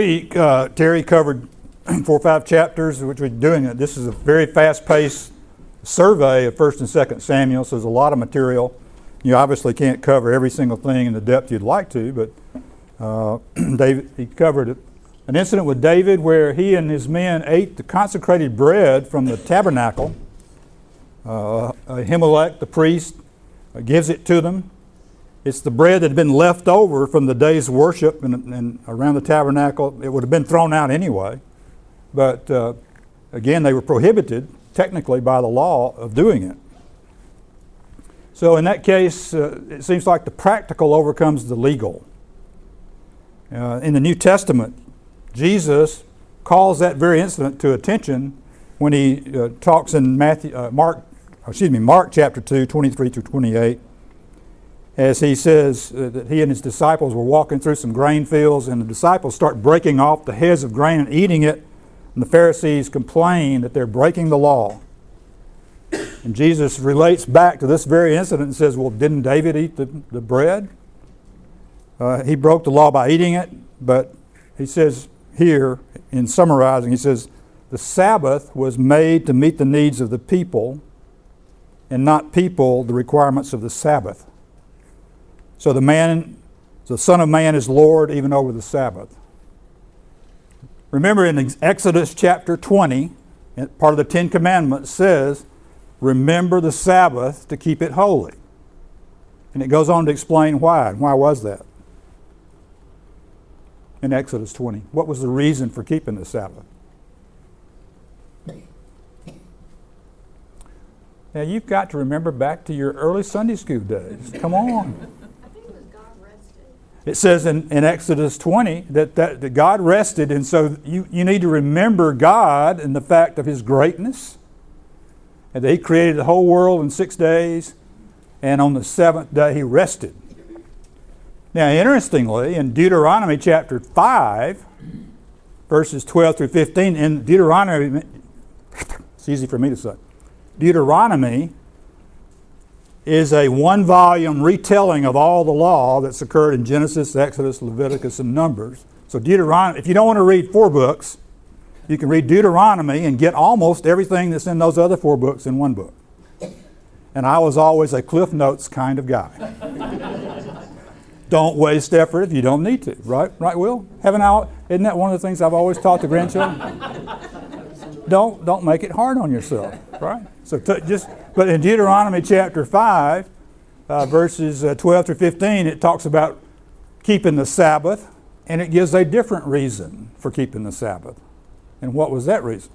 week, uh, Terry covered four or five chapters, which we're doing. This is a very fast-paced survey of First and Second Samuel, so there's a lot of material. You obviously can't cover every single thing in the depth you'd like to, but uh, David he covered an incident with David where he and his men ate the consecrated bread from the tabernacle. Uh, Ahimelech, the priest, gives it to them. It's the bread that had been left over from the day's worship and, and around the tabernacle. It would have been thrown out anyway. But uh, again, they were prohibited technically by the law of doing it. So in that case, uh, it seems like the practical overcomes the legal. Uh, in the New Testament, Jesus calls that very incident to attention when he uh, talks in Matthew, uh, Mark, excuse me, Mark chapter 2, 23 through 28 as he says uh, that he and his disciples were walking through some grain fields, and the disciples start breaking off the heads of grain and eating it. And the Pharisees complain that they're breaking the law. And Jesus relates back to this very incident and says, Well, didn't David eat the, the bread? Uh, he broke the law by eating it, but he says here, in summarizing, he says, The Sabbath was made to meet the needs of the people, and not people the requirements of the Sabbath. So the man, the Son of Man is Lord even over the Sabbath. Remember in Exodus chapter 20, part of the Ten Commandments says, Remember the Sabbath to keep it holy. And it goes on to explain why. And Why was that? In Exodus 20. What was the reason for keeping the Sabbath? Now you've got to remember back to your early Sunday school days. Come on. It says in, in Exodus 20 that, that, that God rested, and so you, you need to remember God and the fact of His greatness, and that He created the whole world in six days, and on the seventh day He rested. Now, interestingly, in Deuteronomy chapter 5, verses 12 through 15, in Deuteronomy, it's easy for me to say, Deuteronomy is a one volume retelling of all the law that's occurred in Genesis, Exodus, Leviticus, and Numbers. So, Deuteronomy, if you don't want to read four books, you can read Deuteronomy and get almost everything that's in those other four books in one book. And I was always a Cliff Notes kind of guy. don't waste effort if you don't need to, right? Right, Will? Haven't I, isn't that one of the things I've always taught the grandchildren? don't don't make it hard on yourself, right? So t- just but in Deuteronomy chapter five, uh, verses uh, twelve through fifteen, it talks about keeping the Sabbath, and it gives a different reason for keeping the Sabbath. And what was that reason?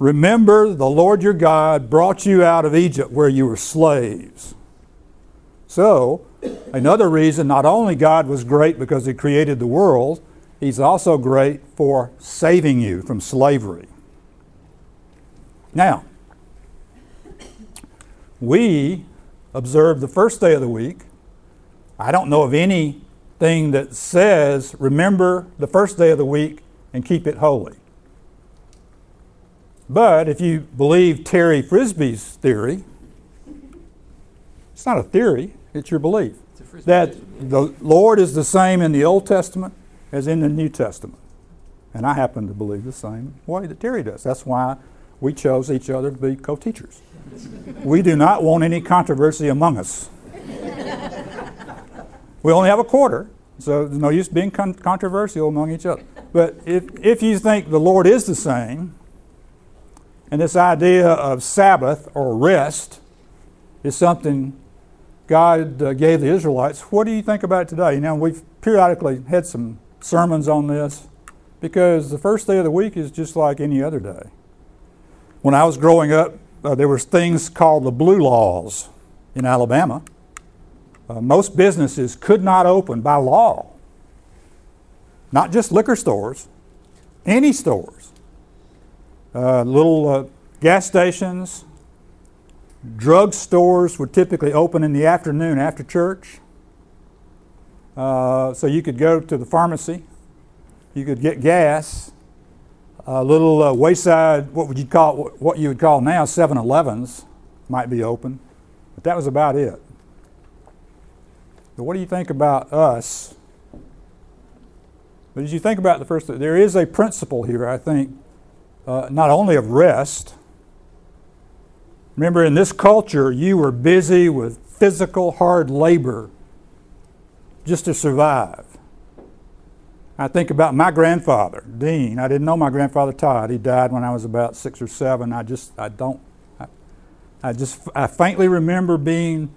Remember, the Lord your God brought you out of Egypt where you were slaves. So, Another reason, not only God was great because He created the world, He's also great for saving you from slavery. Now, we observe the first day of the week. I don't know of anything that says, remember the first day of the week and keep it holy. But if you believe Terry Frisbee's theory, it's not a theory, it's your belief that the Lord is the same in the Old Testament as in the New Testament. And I happen to believe the same way that Terry does. That's why we chose each other to be co teachers. we do not want any controversy among us. we only have a quarter, so there's no use being con- controversial among each other. But if, if you think the Lord is the same, and this idea of Sabbath or rest is something God uh, gave the Israelites. What do you think about today? Now, we've periodically had some sermons on this because the first day of the week is just like any other day. When I was growing up, uh, there was things called the blue laws in Alabama. Uh, most businesses could not open by law, not just liquor stores, any stores. Uh, little uh, gas stations, Drug stores would typically open in the afternoon after church. Uh, so you could go to the pharmacy, you could get gas. A little uh, wayside, what would you call what you would call now 7-Elevens might be open, but that was about it. What do you think about us? But as you think about the first, there is a principle here, I think, uh, not only of rest. Remember, in this culture, you were busy with physical, hard labor just to survive. I think about my grandfather, Dean. I didn't know my grandfather Todd. He died when I was about six or seven. I just, I don't, I, I just, I faintly remember being,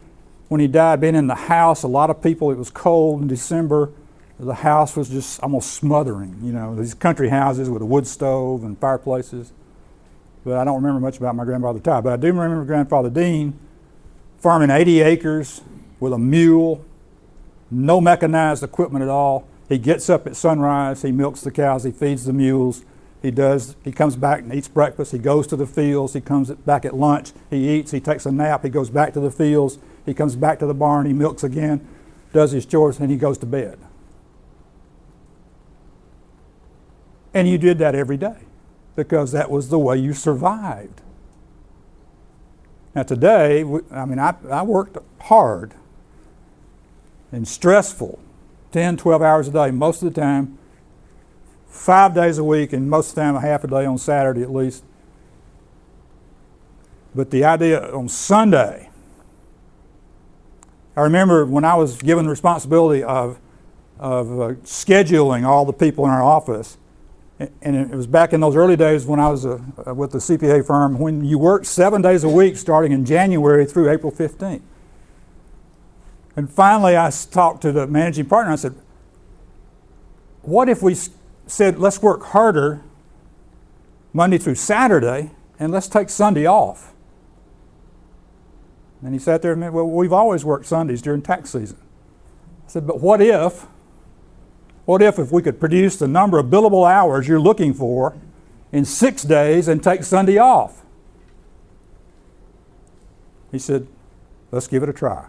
when he died, being in the house. A lot of people, it was cold in December. The house was just almost smothering, you know, these country houses with a wood stove and fireplaces. But I don't remember much about my grandfather Todd. But I do remember grandfather Dean farming 80 acres with a mule, no mechanized equipment at all he gets up at sunrise, he milks the cows, he feeds the mules, he does he comes back and eats breakfast, he goes to the fields, he comes back at lunch, he eats, he takes a nap, he goes back to the fields, he comes back to the barn, he milks again, does his chores, and he goes to bed. And you did that every day because that was the way you survived. Now, today, I mean, I, I worked hard and stressful 10, 12 hours a day most of the time, five days a week, and most of the time a half a day on Saturday at least. But the idea on Sunday, I remember when I was given the responsibility of, of uh, scheduling all the people in our office, and it was back in those early days when I was uh, with the CPA firm, when you worked seven days a week starting in January through April 15th. And finally, I talked to the managing partner. I said, What if we said, let's work harder Monday through Saturday and let's take Sunday off? And he sat there and said, Well, we've always worked Sundays during tax season. I said, But what if? What if if we could produce the number of billable hours you're looking for in six days and take Sunday off? He said, Let's give it a try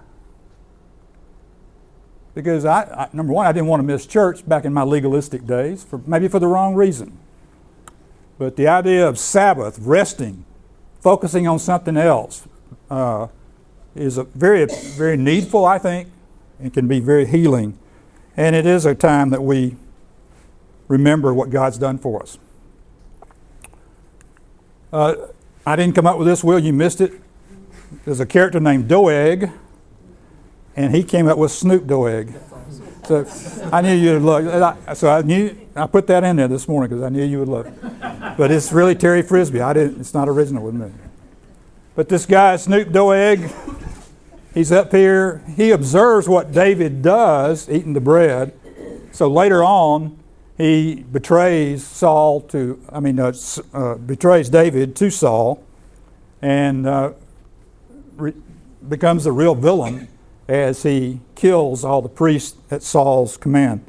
because I, I, number one, I didn't want to miss church back in my legalistic days, for, maybe for the wrong reason. But the idea of Sabbath, resting, focusing on something else, uh, is a very, very needful, I think, and can be very healing. And it is a time that we remember what God's done for us. Uh, I didn't come up with this, Will. You missed it. There's a character named Doeg and he came up with Snoop Doeg. So I knew you'd look. So I knew I put that in there this morning because I knew you would look. But it's really Terry Frisbee. I didn't. It's not original with me. But this guy Snoop Doeg, he's up here. He observes what David does, eating the bread. So later on, he betrays Saul to. I mean, uh, uh, betrays David to Saul, and uh, re- becomes the real villain as he kills all the priests at Saul's command.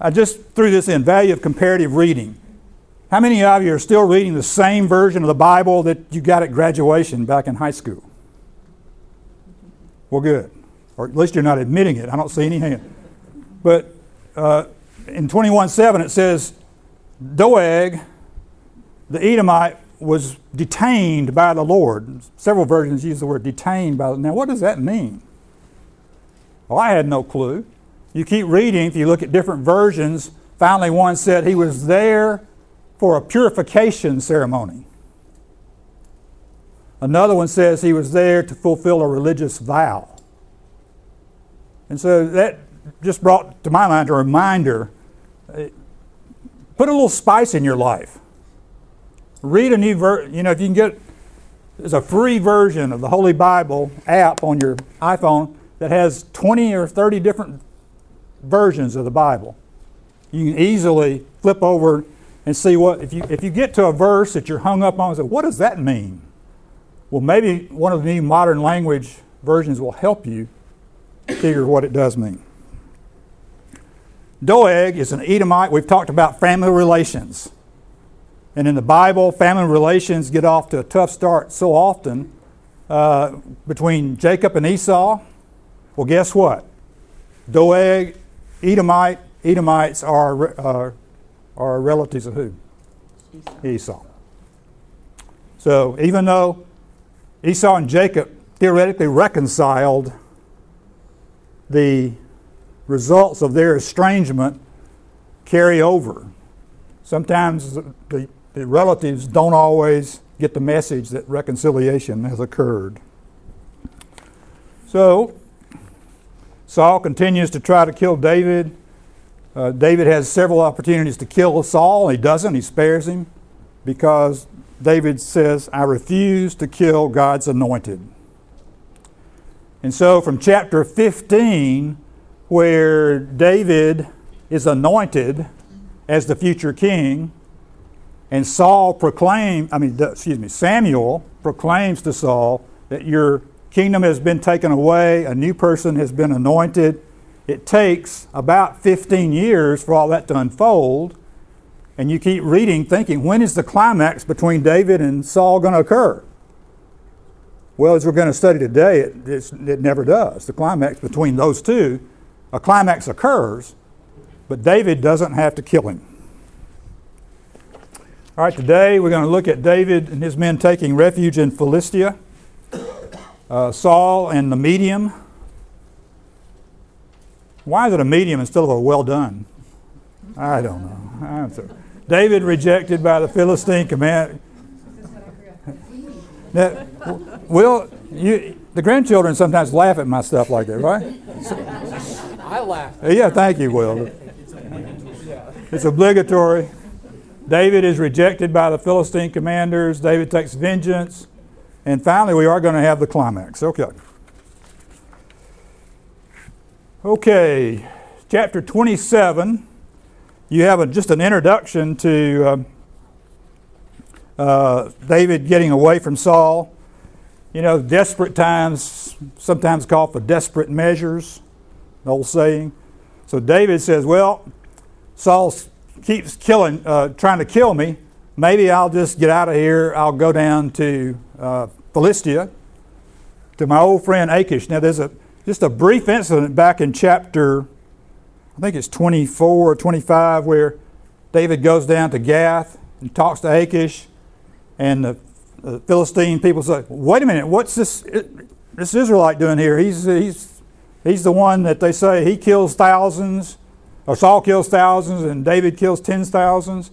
I just threw this in value of comparative reading. How many of you are still reading the same version of the Bible that you got at graduation back in high school? Well, good. Or at least you're not admitting it. I don't see any hand. But uh, in 21 7, it says, Doeg, the Edomite, was detained by the Lord. Several versions use the word detained by. Now, what does that mean? Well, I had no clue. You keep reading, if you look at different versions, finally one said he was there for a purification ceremony. Another one says he was there to fulfill a religious vow. And so that just brought to my mind a reminder put a little spice in your life. Read a new version. You know, if you can get, there's a free version of the Holy Bible app on your iPhone that has 20 or 30 different versions of the Bible. You can easily flip over and see what, if you, if you get to a verse that you're hung up on and say, what does that mean? Well, maybe one of the new modern language versions will help you figure what it does mean. Doeg is an Edomite. We've talked about family relations. And in the Bible, family relations get off to a tough start so often uh, between Jacob and Esau. Well, guess what? Doeg, Edomite, Edomites are, uh, are relatives of who? Esau. Esau. So even though Esau and Jacob theoretically reconciled, the results of their estrangement carry over. Sometimes the, the relatives don't always get the message that reconciliation has occurred. So, Saul continues to try to kill David. Uh, David has several opportunities to kill Saul. He doesn't, he spares him because David says, I refuse to kill God's anointed. And so from chapter 15, where David is anointed as the future king, and Saul proclaims, I mean, excuse me, Samuel proclaims to Saul that your kingdom has been taken away, a new person has been anointed. It takes about 15 years for all that to unfold. And you keep reading, thinking, when is the climax between David and Saul going to occur? Well, as we're going to study today, it, it never does. The climax between those two, a climax occurs, but David doesn't have to kill him. All right, today we're going to look at David and his men taking refuge in Philistia, uh, Saul and the medium. Why is it a medium instead of a well done? I don't know. Answer. David rejected by the Philistine command. Now, Will, you, the grandchildren sometimes laugh at my stuff like that, right? I laugh. Yeah, thank you, Will. It's obligatory. David is rejected by the Philistine commanders. David takes vengeance. And finally, we are going to have the climax. Okay. Okay, chapter 27. You have a, just an introduction to uh, uh, David getting away from Saul. You know, desperate times sometimes call for desperate measures, old saying. So David says, Well, Saul keeps killing, uh, trying to kill me. Maybe I'll just get out of here. I'll go down to uh, Philistia to my old friend Achish. Now, there's a just a brief incident back in chapter, I think it's 24 or 25, where David goes down to Gath and talks to Achish, and the the Philistine people say, wait a minute, what's this, this Israelite doing here? He's, he's, he's the one that they say he kills thousands, or Saul kills thousands, and David kills tens thousands.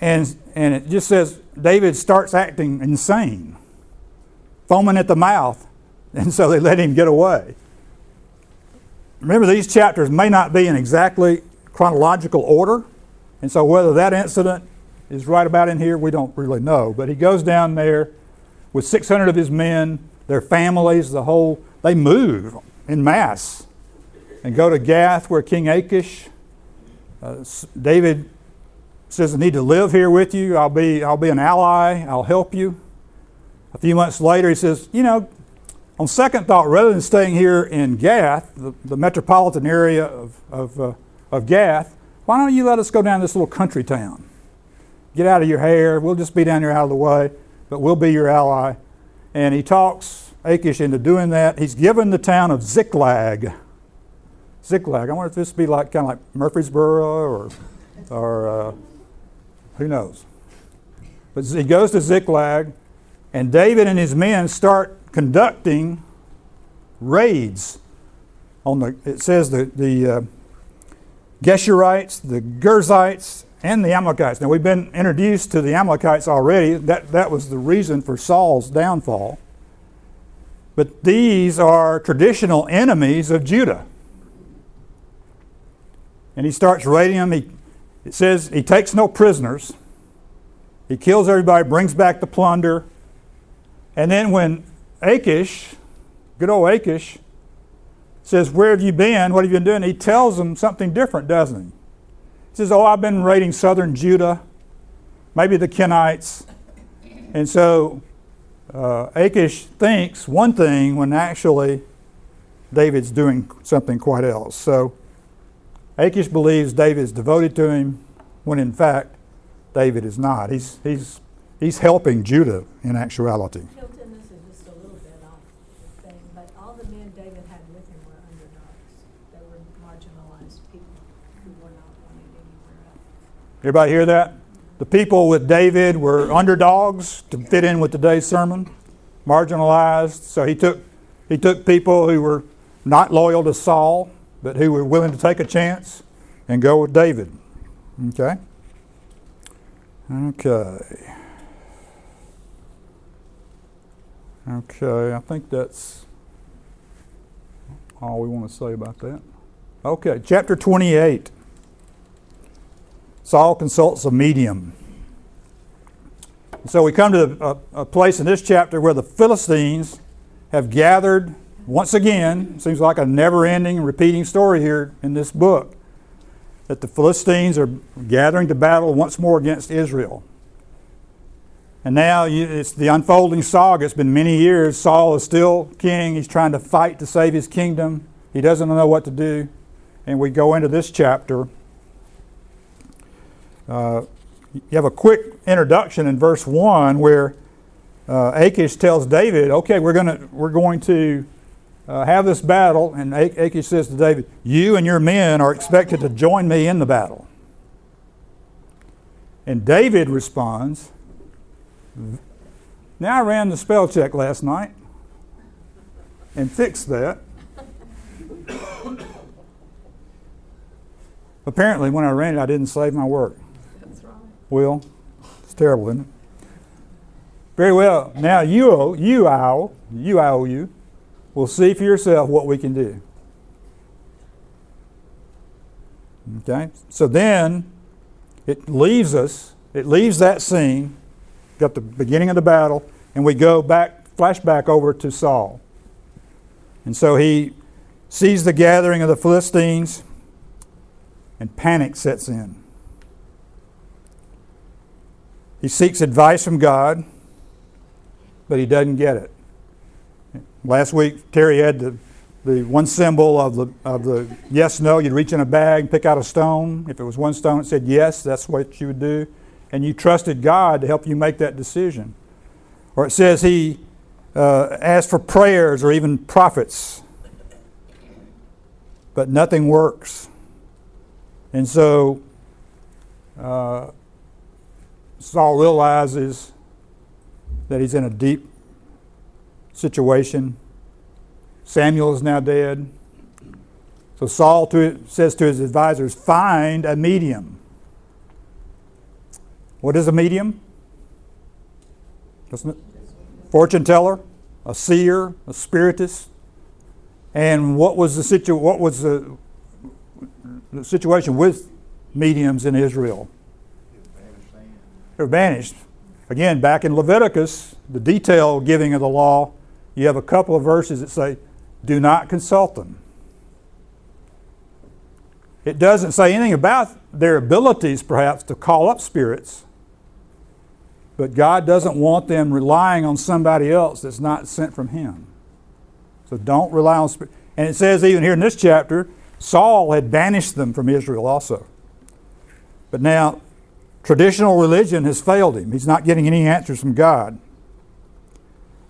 And, and it just says David starts acting insane, foaming at the mouth, and so they let him get away. Remember, these chapters may not be in exactly chronological order, and so whether that incident is right about in here, we don't really know. But he goes down there with 600 of his men, their families, the whole, they move in mass and go to Gath where King Achish, uh, David says, I need to live here with you. I'll be, I'll be an ally. I'll help you. A few months later, he says, You know, on second thought, rather than staying here in Gath, the, the metropolitan area of, of, uh, of Gath, why don't you let us go down this little country town? Get out of your hair. We'll just be down here out of the way, but we'll be your ally. And he talks Achish into doing that. He's given the town of Ziklag. Ziklag. I wonder if this would be like kind of like Murfreesboro or, or uh, who knows. But he goes to Ziklag, and David and his men start conducting raids on the. It says the the uh, Geshurites, the Gerzites, and the Amalekites. Now, we've been introduced to the Amalekites already. That, that was the reason for Saul's downfall. But these are traditional enemies of Judah. And he starts raiding them. He, it says he takes no prisoners, he kills everybody, brings back the plunder. And then when Achish, good old Achish, says, Where have you been? What have you been doing? He tells them something different, doesn't he? He says, Oh, I've been raiding southern Judah, maybe the Kenites. And so uh, Achish thinks one thing when actually David's doing something quite else. So Achish believes David is devoted to him when in fact David is not. He's, he's, he's helping Judah in actuality. Hilton, this is just a little bit off the thing, but all the men David had with him were underdogs. They were marginalized people who were not wanting anywhere nothing. Everybody hear that? The people with David were underdogs to fit in with today's sermon, marginalized. So he took, he took people who were not loyal to Saul, but who were willing to take a chance and go with David. Okay? Okay. Okay, I think that's all we want to say about that. Okay, chapter 28. Saul consults a medium. So we come to a, a place in this chapter where the Philistines have gathered once again. Seems like a never ending, repeating story here in this book. That the Philistines are gathering to battle once more against Israel. And now it's the unfolding saga. It's been many years. Saul is still king. He's trying to fight to save his kingdom. He doesn't know what to do. And we go into this chapter. Uh, you have a quick introduction in verse 1 where uh, Achish tells David, okay, we're, gonna, we're going to uh, have this battle. And Achish says to David, You and your men are expected to join me in the battle. And David responds, now I ran the spell check last night and fixed that. Apparently, when I ran it, I didn't save my work. That's right. Well, it's terrible, isn't it? Very well. Now you, owe you, owl, you, owl, you, will see for yourself what we can do. Okay. So then, it leaves us. It leaves that scene got the beginning of the battle, and we go back, flashback over to Saul. And so he sees the gathering of the Philistines, and panic sets in. He seeks advice from God, but he doesn't get it. Last week, Terry had the, the one symbol of the, of the yes no. You'd reach in a bag, pick out a stone. If it was one stone, it said yes, that's what you would do and you trusted God to help you make that decision. Or it says he uh, asked for prayers or even prophets, but nothing works. And so uh, Saul realizes that he's in a deep situation. Samuel is now dead. So Saul to, says to his advisors, Find a medium what is a medium? Fortune teller, a seer, a spiritist. And what was the situ- what was the, the situation with mediums in Israel? They're banished. Again, back in Leviticus, the detail giving of the law, you have a couple of verses that say, do not consult them. It doesn't say anything about their abilities, perhaps, to call up spirits, but God doesn't want them relying on somebody else that's not sent from Him. So don't rely on spirit. And it says even here in this chapter, Saul had banished them from Israel also. But now, traditional religion has failed him. He's not getting any answers from God.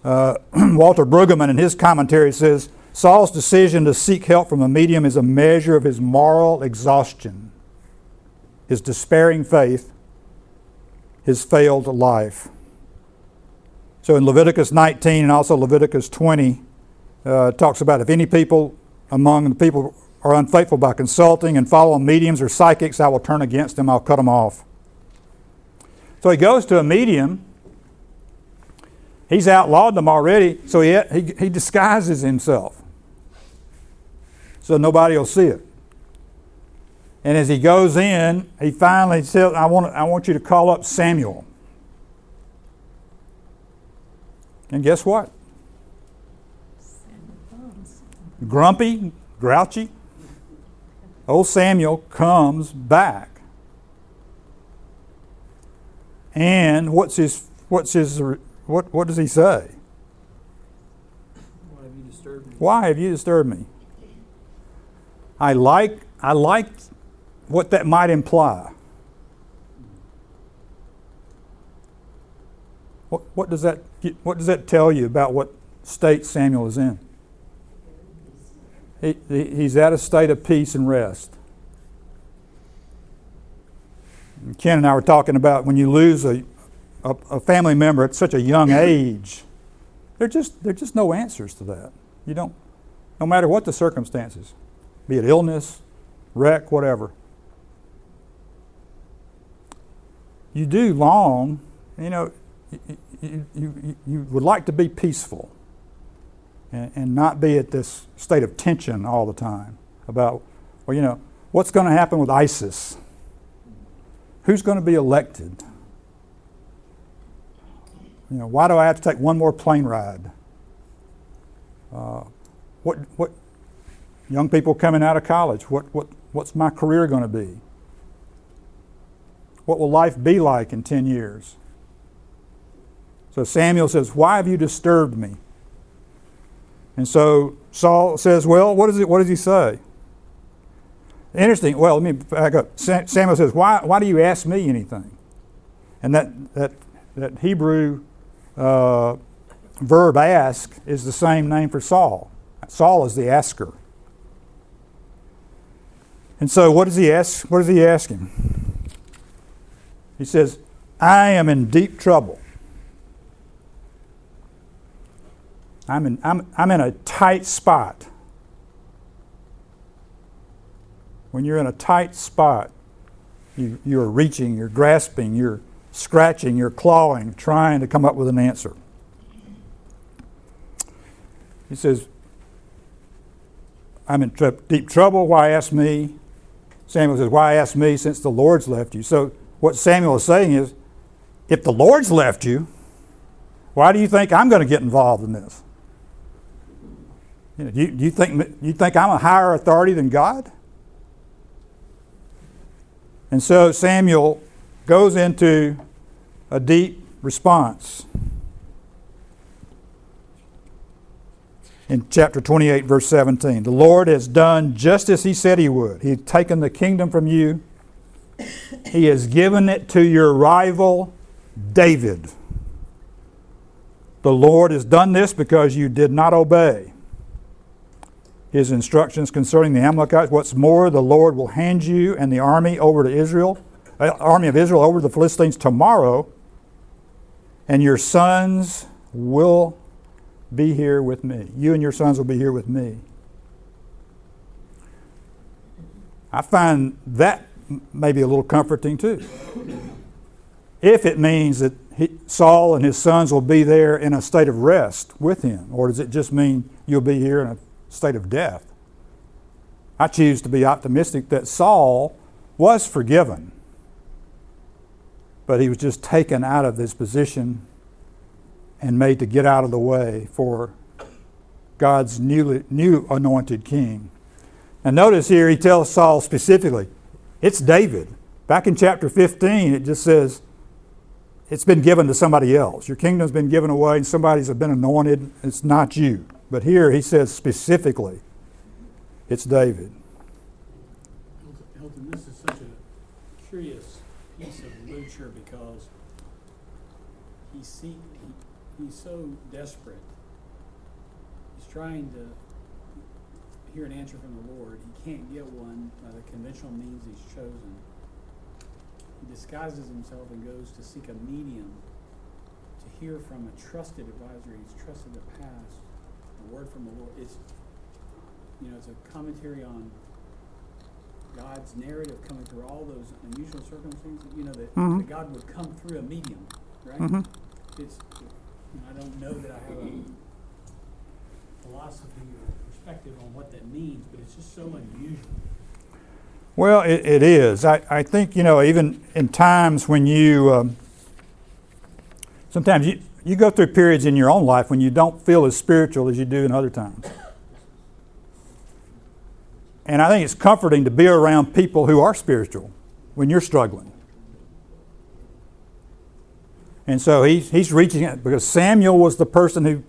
Uh, Walter Brueggemann in his commentary says Saul's decision to seek help from a medium is a measure of his moral exhaustion, his despairing faith, his failed life. So in Leviticus 19 and also Leviticus 20, uh, talks about if any people among the people are unfaithful by consulting and following mediums or psychics, I will turn against them, I'll cut them off. So he goes to a medium. He's outlawed them already, so he, he, he disguises himself so nobody will see it. And as he goes in, he finally says, I want, I want you to call up Samuel. And guess what? Grumpy, grouchy, old Samuel comes back. And what's his, what's his, what, what does he say? Why have you disturbed me? Why have you disturbed me? I like, I like what that might imply. What, what, does that, what does that tell you about what state Samuel is in? He, he's at a state of peace and rest. And Ken and I were talking about when you lose a, a, a family member at such a young age, there just, there just no answers to that. You don't, no matter what the circumstances, be it illness, wreck, whatever. You do long, you know, you, you, you would like to be peaceful and, and not be at this state of tension all the time about, well, you know, what's going to happen with ISIS? Who's going to be elected? You know, why do I have to take one more plane ride? Uh, what, what young people coming out of college, what, what, what's my career going to be? What will life be like in 10 years? So Samuel says, Why have you disturbed me? And so Saul says, Well, what, is it, what does he say? Interesting. Well, let me back up. Samuel says, Why, why do you ask me anything? And that, that, that Hebrew uh, verb ask is the same name for Saul. Saul is the asker. And so what does he ask? What does he ask him? He says, I am in deep trouble. I'm in, I'm, I'm in a tight spot. When you're in a tight spot, you, you're reaching, you're grasping, you're scratching, you're clawing, trying to come up with an answer. He says, I'm in tr- deep trouble. Why ask me? Samuel says, Why ask me since the Lord's left you? So, what Samuel is saying is, if the Lord's left you, why do you think I'm going to get involved in this? You, know, do, you, you think you think I'm a higher authority than God? And so Samuel goes into a deep response. In chapter 28, verse 17, the Lord has done just as He said He would. He's taken the kingdom from you, He has given it to your rival, David. The Lord has done this because you did not obey his instructions concerning the Amalekites. What's more, the Lord will hand you and the army over to Israel, uh, army of Israel over to the Philistines tomorrow, and your sons will be here with me. You and your sons will be here with me. I find that maybe a little comforting too. If it means that he, Saul and his sons will be there in a state of rest with him, or does it just mean you'll be here in a state of death. I choose to be optimistic that Saul was forgiven, but he was just taken out of this position and made to get out of the way for God's newly, new anointed king. And notice here he tells Saul specifically, it's David. Back in chapter 15, it just says, it's been given to somebody else. Your kingdom's been given away and somebody's been anointed. It's not you. But here he says specifically, it's David. Hilton, this is such a curious piece of literature because he, see, he he's so desperate. He's trying to hear an answer from the Lord. He can't get one by the conventional means he's chosen. He disguises himself and goes to seek a medium to hear from a trusted advisor he's trusted the past a word from the Lord. It's you know, it's a commentary on God's narrative coming through all those unusual circumstances. You know that, Mhm. that God would come through a medium, right? Mhm. It's I don't know that I have a philosophy or perspective on what that means, but it's just so unusual. Well, it, it is. I, I think, you know, even in times when you, um, sometimes you, you go through periods in your own life when you don't feel as spiritual as you do in other times. And I think it's comforting to be around people who are spiritual when you're struggling. And so he's, he's reaching it because Samuel was the person who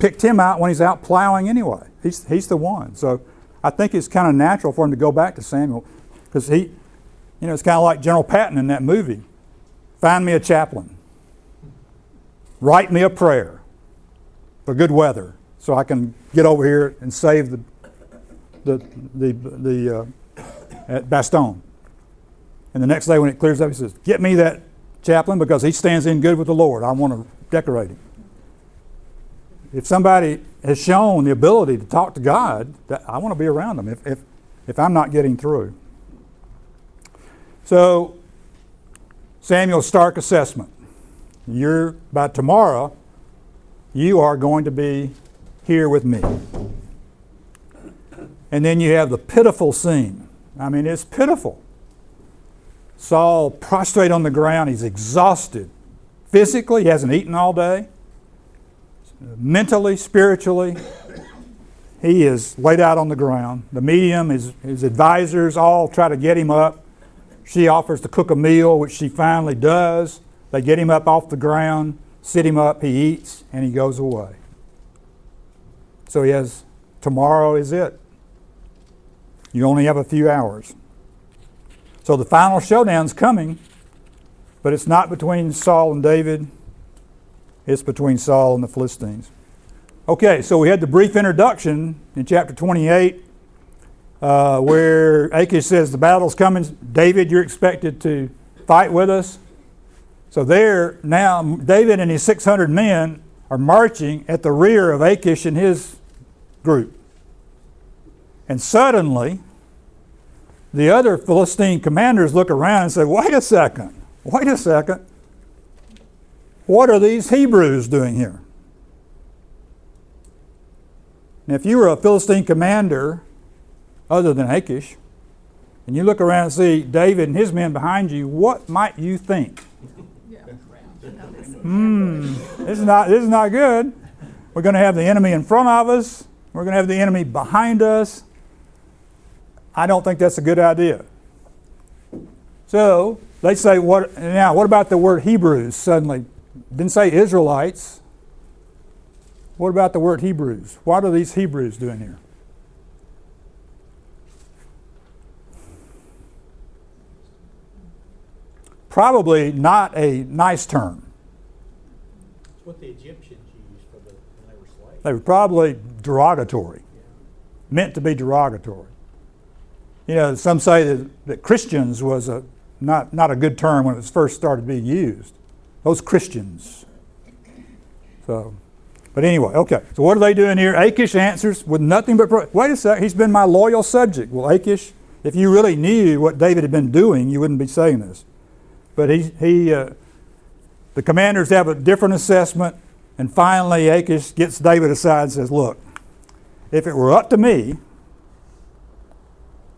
picked him out when he's out plowing anyway. He's, he's the one. So I think it's kind of natural for him to go back to Samuel because he, you know, it's kind of like General Patton in that movie. Find me a chaplain. Write me a prayer for good weather so I can get over here and save the, the, the, the uh, at Bastogne. And the next day when it clears up, he says, Get me that chaplain because he stands in good with the Lord. I want to decorate him. if somebody has shown the ability to talk to God, I want to be around them if, if, if I'm not getting through. So, Samuel's stark assessment. You're, by tomorrow, you are going to be here with me. And then you have the pitiful scene. I mean, it's pitiful. Saul prostrate on the ground, he's exhausted. Physically, he hasn't eaten all day. Mentally, spiritually, he is laid out on the ground. The medium, his, his advisors all try to get him up. She offers to cook a meal, which she finally does. They get him up off the ground, sit him up, he eats, and he goes away. So he has, tomorrow is it. You only have a few hours. So the final showdown's coming, but it's not between Saul and David, it's between Saul and the Philistines. Okay, so we had the brief introduction in chapter 28 uh, where Achish says, The battle's coming. David, you're expected to fight with us. So there, now, David and his 600 men are marching at the rear of Achish and his group. And suddenly, the other Philistine commanders look around and say, Wait a second, wait a second. What are these Hebrews doing here? And if you were a Philistine commander other than Achish, and you look around and see David and his men behind you, what might you think? Hmm, this is not this is not good. We're going to have the enemy in front of us. We're going to have the enemy behind us. I don't think that's a good idea. So they say, what now? What about the word Hebrews? Suddenly, didn't say Israelites. What about the word Hebrews? What are these Hebrews doing here? Probably not a nice term. It's what the Egyptians used for the, when they were slaves. They were probably derogatory, meant to be derogatory. You know, some say that, that Christians was a, not, not a good term when it was first started being used. Those Christians. So, but anyway, okay. So what are they doing here? Achish answers with nothing but, pro- wait a sec, he's been my loyal subject. Well, Achish, if you really knew what David had been doing, you wouldn't be saying this. But he, he uh, the commanders have a different assessment, and finally Achish gets David aside and says, look, if it were up to me,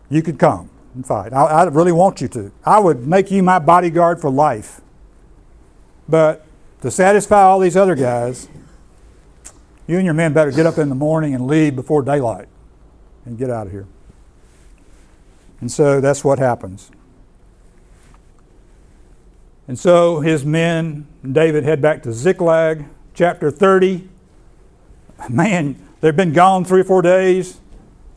you could come and fight. I, I really want you to. I would make you my bodyguard for life. But to satisfy all these other guys, you and your men better get up in the morning and leave before daylight and get out of here. And so that's what happens. And so his men, David, head back to Ziklag, chapter 30. Man, they've been gone three or four days.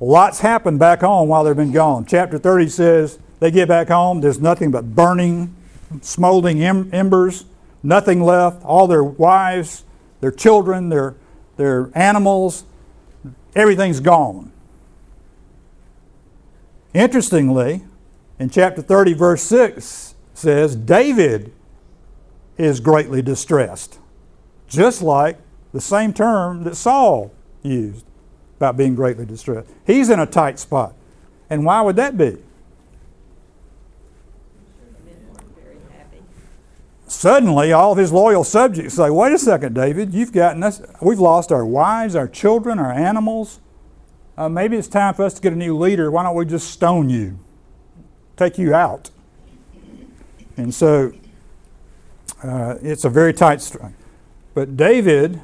Lots happened back home while they've been gone. Chapter 30 says they get back home, there's nothing but burning, smoldering em- embers, nothing left. All their wives, their children, their, their animals, everything's gone. Interestingly, in chapter 30, verse 6 says, David is greatly distressed, just like the same term that Saul used about being greatly distressed. He's in a tight spot. And why would that be? Suddenly, all of his loyal subjects say, Wait a second, David, you've gotten us, we've lost our wives, our children, our animals. Uh, maybe it's time for us to get a new leader. Why don't we just stone you? Take you out. And so uh, it's a very tight strike. But David,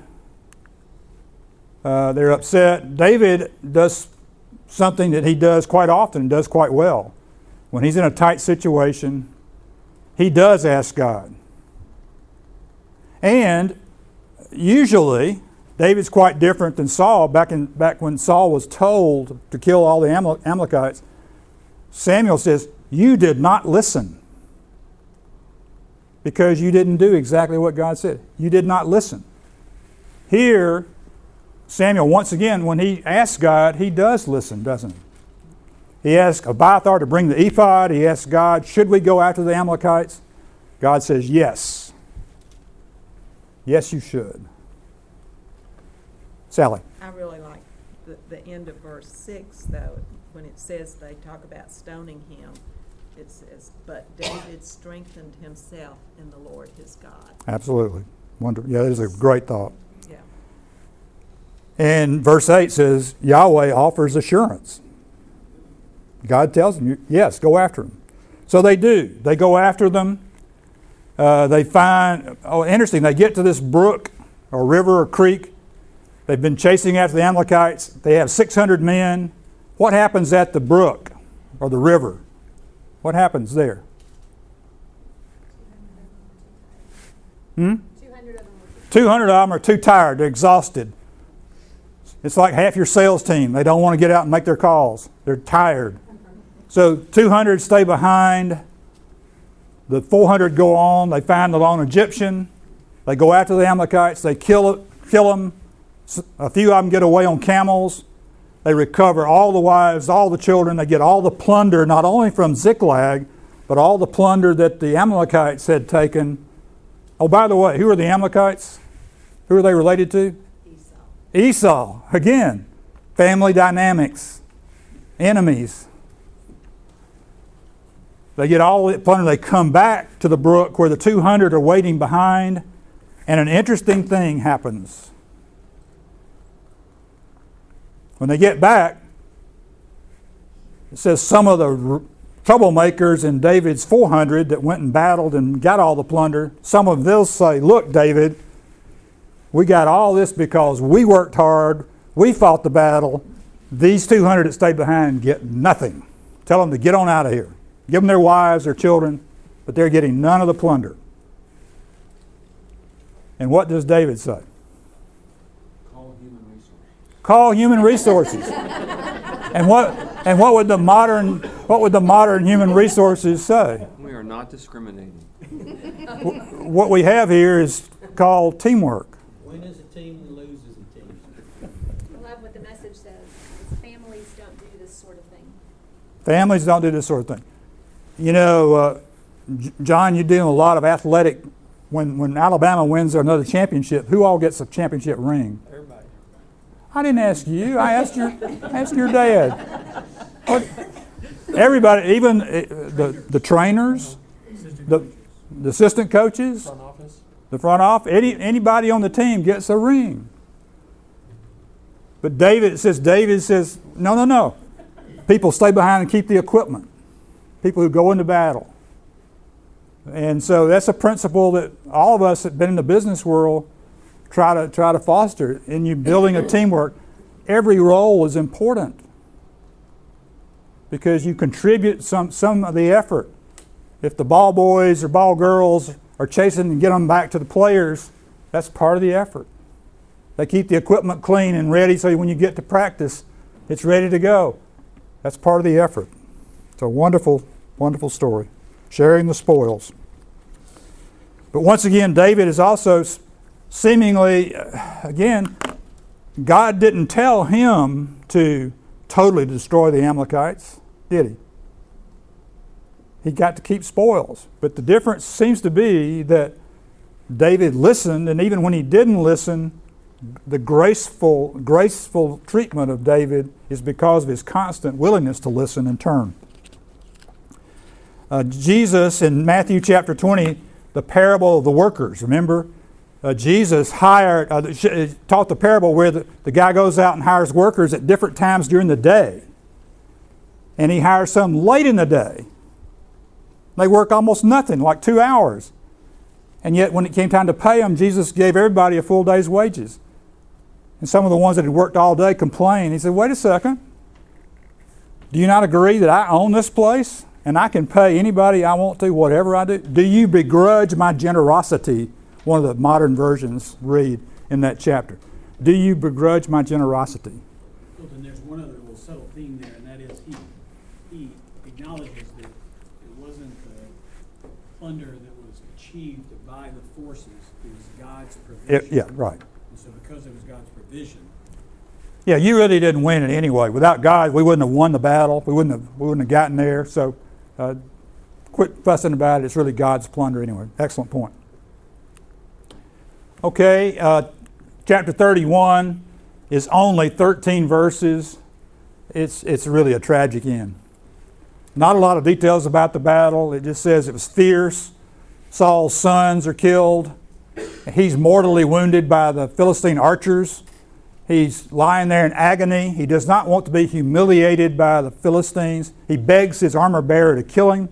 uh, they're upset. David does something that he does quite often and does quite well. When he's in a tight situation, he does ask God. And usually, David's quite different than Saul. Back, in, back when Saul was told to kill all the Amalekites, Samuel says, You did not listen because you didn't do exactly what God said. You did not listen. Here, Samuel, once again, when he asks God, he does listen, doesn't he? He asks Abiathar to bring the ephod. He asks God, should we go after the Amalekites? God says, yes. Yes, you should. Sally. I really like the, the end of verse six, though, when it says they talk about stoning him. It says, but David strengthened himself in the Lord his God. Absolutely. Wonderful. Yeah, that is a great thought. And verse 8 says, Yahweh offers assurance. God tells them, yes, go after them. So they do. They go after them. Uh, they find, oh, interesting, they get to this brook or river or creek. They've been chasing after the Amalekites. They have 600 men. What happens at the brook or the river? What happens there? Hmm? 200 of them were 200 of them are too tired, they're exhausted. It's like half your sales team. They don't want to get out and make their calls. They're tired. So 200 stay behind. The 400 go on. They find the lone Egyptian. They go after the Amalekites. They kill, kill them. A few of them get away on camels. They recover all the wives, all the children. They get all the plunder, not only from Ziklag, but all the plunder that the Amalekites had taken. Oh, by the way, who are the Amalekites? Who are they related to? Esau, again, family dynamics, enemies. They get all the plunder, they come back to the brook where the 200 are waiting behind, and an interesting thing happens. When they get back, it says some of the troublemakers in David's 400 that went and battled and got all the plunder, some of them say, Look, David, we got all this because we worked hard, we fought the battle. These 200 that stayed behind get nothing. Tell them to get on out of here. Give them their wives, their children, but they're getting none of the plunder. And what does David say? Call human resources. Call human resources. and what and what would the modern what would the modern human resources say? We are not discriminating. What we have here is called teamwork. Win as a team and lose as a team. I love what the message says. is Families don't do this sort of thing. Families don't do this sort of thing. You know, uh, John, you're doing a lot of athletic. When, when Alabama wins another championship, who all gets a championship ring? Everybody. I didn't ask you. I asked your, asked your dad. What- everybody, even uh, the, the trainers, the, the assistant coaches, Front office. the front office, any, anybody on the team gets a ring. But David, says, David says, no, no, no. People stay behind and keep the equipment. People who go into battle. And so that's a principle that all of us that have been in the business world try to try to foster in you building a teamwork. Every role is important because you contribute some some of the effort. If the ball boys or ball girls are chasing and get them back to the players, that's part of the effort. They keep the equipment clean and ready so when you get to practice, it's ready to go. That's part of the effort. It's a wonderful, wonderful story. Sharing the spoils. But once again, David is also seemingly, uh, again, God didn't tell him to totally destroy the Amalekites, did he? He got to keep spoils. But the difference seems to be that David listened, and even when he didn't listen, the graceful, graceful treatment of David is because of his constant willingness to listen and turn. Uh, Jesus in Matthew chapter 20, the parable of the workers, remember? Uh, Jesus hired, uh, taught the parable where the, the guy goes out and hires workers at different times during the day. And he hires some late in the day. They work almost nothing, like two hours. And yet, when it came time to pay them, Jesus gave everybody a full day's wages. And some of the ones that had worked all day complained. He said, Wait a second. Do you not agree that I own this place and I can pay anybody I want to, whatever I do? Do you begrudge my generosity? One of the modern versions read in that chapter. Do you begrudge my generosity? Well, then there's one other little subtle theme there, and that is he, he acknowledges that it wasn't the plunder that was achieved by the forces, it was God's It- provision. yeah, right. And so because it was God's provision, Yeah, you really didn't win it anyway. Without God, we wouldn't have won the battle. We wouldn't have, we wouldn't have gotten there. So uh, quit fussing about it. It's really God's plunder anyway. Excellent point. Okay, uh, chapter 31. is only 13 verses. It's, it's really a tragic end. Not a lot of details about the battle. It just says it was fierce. Saul's sons are killed. He's mortally wounded by the Philistine archers. He's lying there in agony. He does not want to be humiliated by the Philistines. He begs his armor bearer to kill him.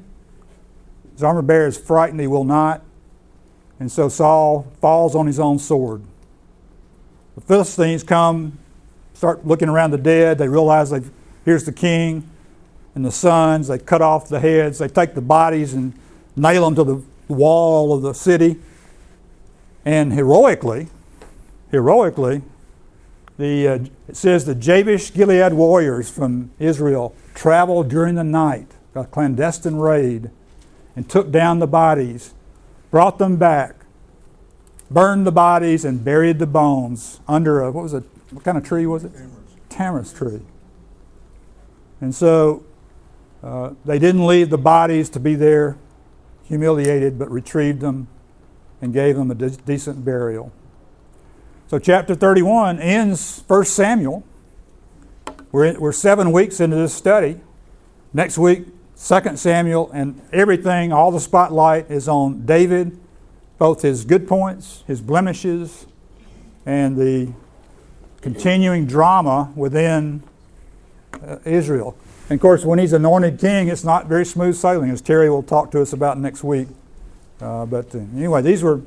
His armor bearer is frightened he will not. And so Saul falls on his own sword. The Philistines come, start looking around the dead. They realize they've, here's the king and the sons. They cut off the heads. They take the bodies and nail them to the wall of the city. And heroically, heroically, the, uh, it says the Jabesh Gilead warriors from Israel traveled during the night, a clandestine raid, and took down the bodies, brought them back, burned the bodies, and buried the bones under a, what was it, what kind of tree was it? Tamarisk tree. And so uh, they didn't leave the bodies to be there humiliated, but retrieved them and gave them a de- decent burial. So, chapter 31 ends 1 Samuel. We're, we're seven weeks into this study. Next week, 2 Samuel, and everything, all the spotlight is on David, both his good points, his blemishes, and the continuing drama within uh, Israel. And of course, when he's anointed king, it's not very smooth sailing, as Terry will talk to us about next week. Uh, but uh, anyway, these were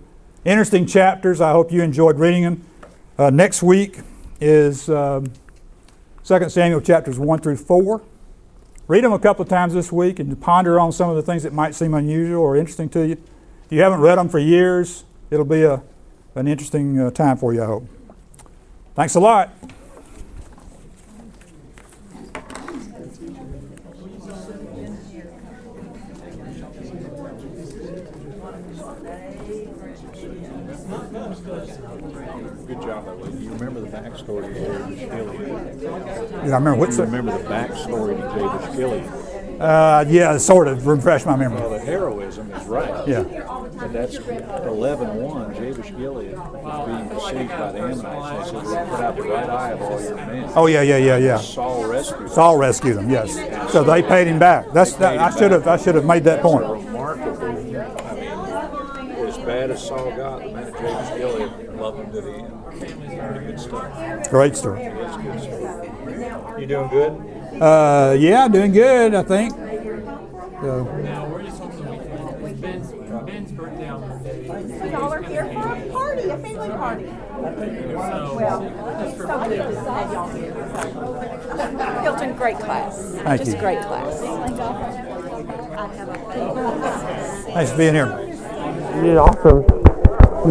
interesting chapters. I hope you enjoyed reading them. Uh, next week is um, 2 Samuel chapters 1 through 4. Read them a couple of times this week and ponder on some of the things that might seem unusual or interesting to you. If you haven't read them for years, it'll be a, an interesting uh, time for you, I hope. Thanks a lot. Good job, though. You remember the backstory to Jabesh Gilead? Yeah, I remember what's the, remember the backstory to Jabesh Gilead? uh, yeah, sort of refresh my memory. Well, the heroism is right. Yeah. But that's 11-1, Jabesh Gilead was being besieged by the Ammonites. They said, we'll put out the right eye of all your men. Oh yeah, yeah, yeah, yeah. Saul rescued them. Saul rescued him. Yes. So they paid him back. That's that, I should have I should have made that That's point. remarkable, I mean, as bad as Saul got, the man of Jabesh Gilead loved him to the end. Pretty good stuff. Great story. It's good. You doing good? Uh, yeah, doing good. I think. So, Now, where is home the weekend? It's Ben's, Ben's birthday on Monday. Y'all are here for a party, a family party. Well, it's so good to have y'all here. Hilton, great class. Thank Just you. great class. thanks for being here. You did awesome.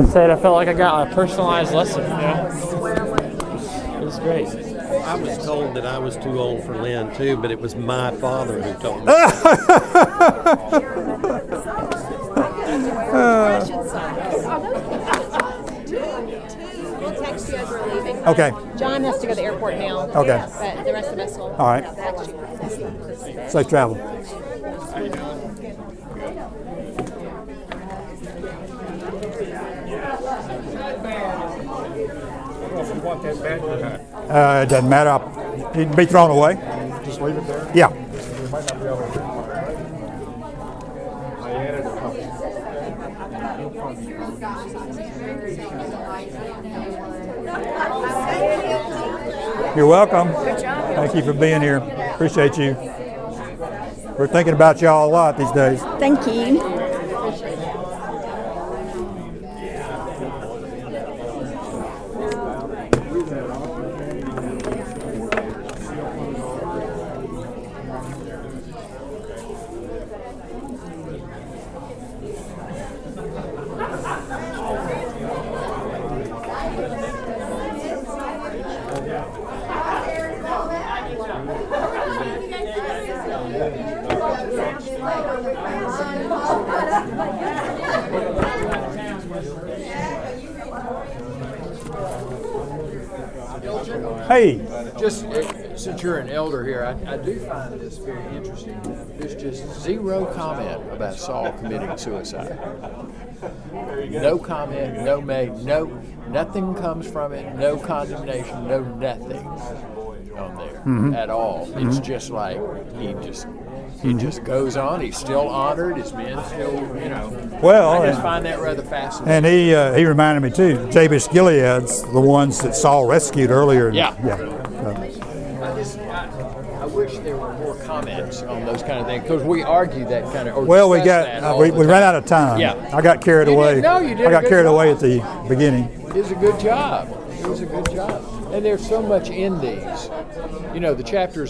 I said I felt like I got a personalized lesson. Yeah. It was great. I was told that I was too old for Lynn too, but it was my father who told me. We'll text you as we're leaving. Okay. John has to go to the airport now. Okay. But the rest of us will. All right. Text you. Safe travel. Uh, it doesn't matter. It can be thrown away. Just leave it there? Yeah. You might not be able to. I added a couple. You're welcome. Thank you for being here. Appreciate you. We're thinking about y'all a lot these days. Thank you. Just, uh, since you're an elder here, I, I do find this very interesting. There's just zero comment about Saul committing suicide. No comment, no made, no, nothing comes from it, no condemnation, no nothing on there Mhm. at all. It's just like he just he just goes on. He's still honored. His men still, you know. Well, I just find that rather fascinating. And he uh, he reminded me too. Jabesh Gilead's the ones that Saul rescued earlier. Yeah. Yeah. I just, I, I wish there were more comments on those kind of things because we argue that kind of. Well, we got uh, we, we ran out of time. Yeah. I got carried You away. did- no, you did I got carried away at the beginning. It was a good job. It was a good job. And there's so much in these. You know, the chapters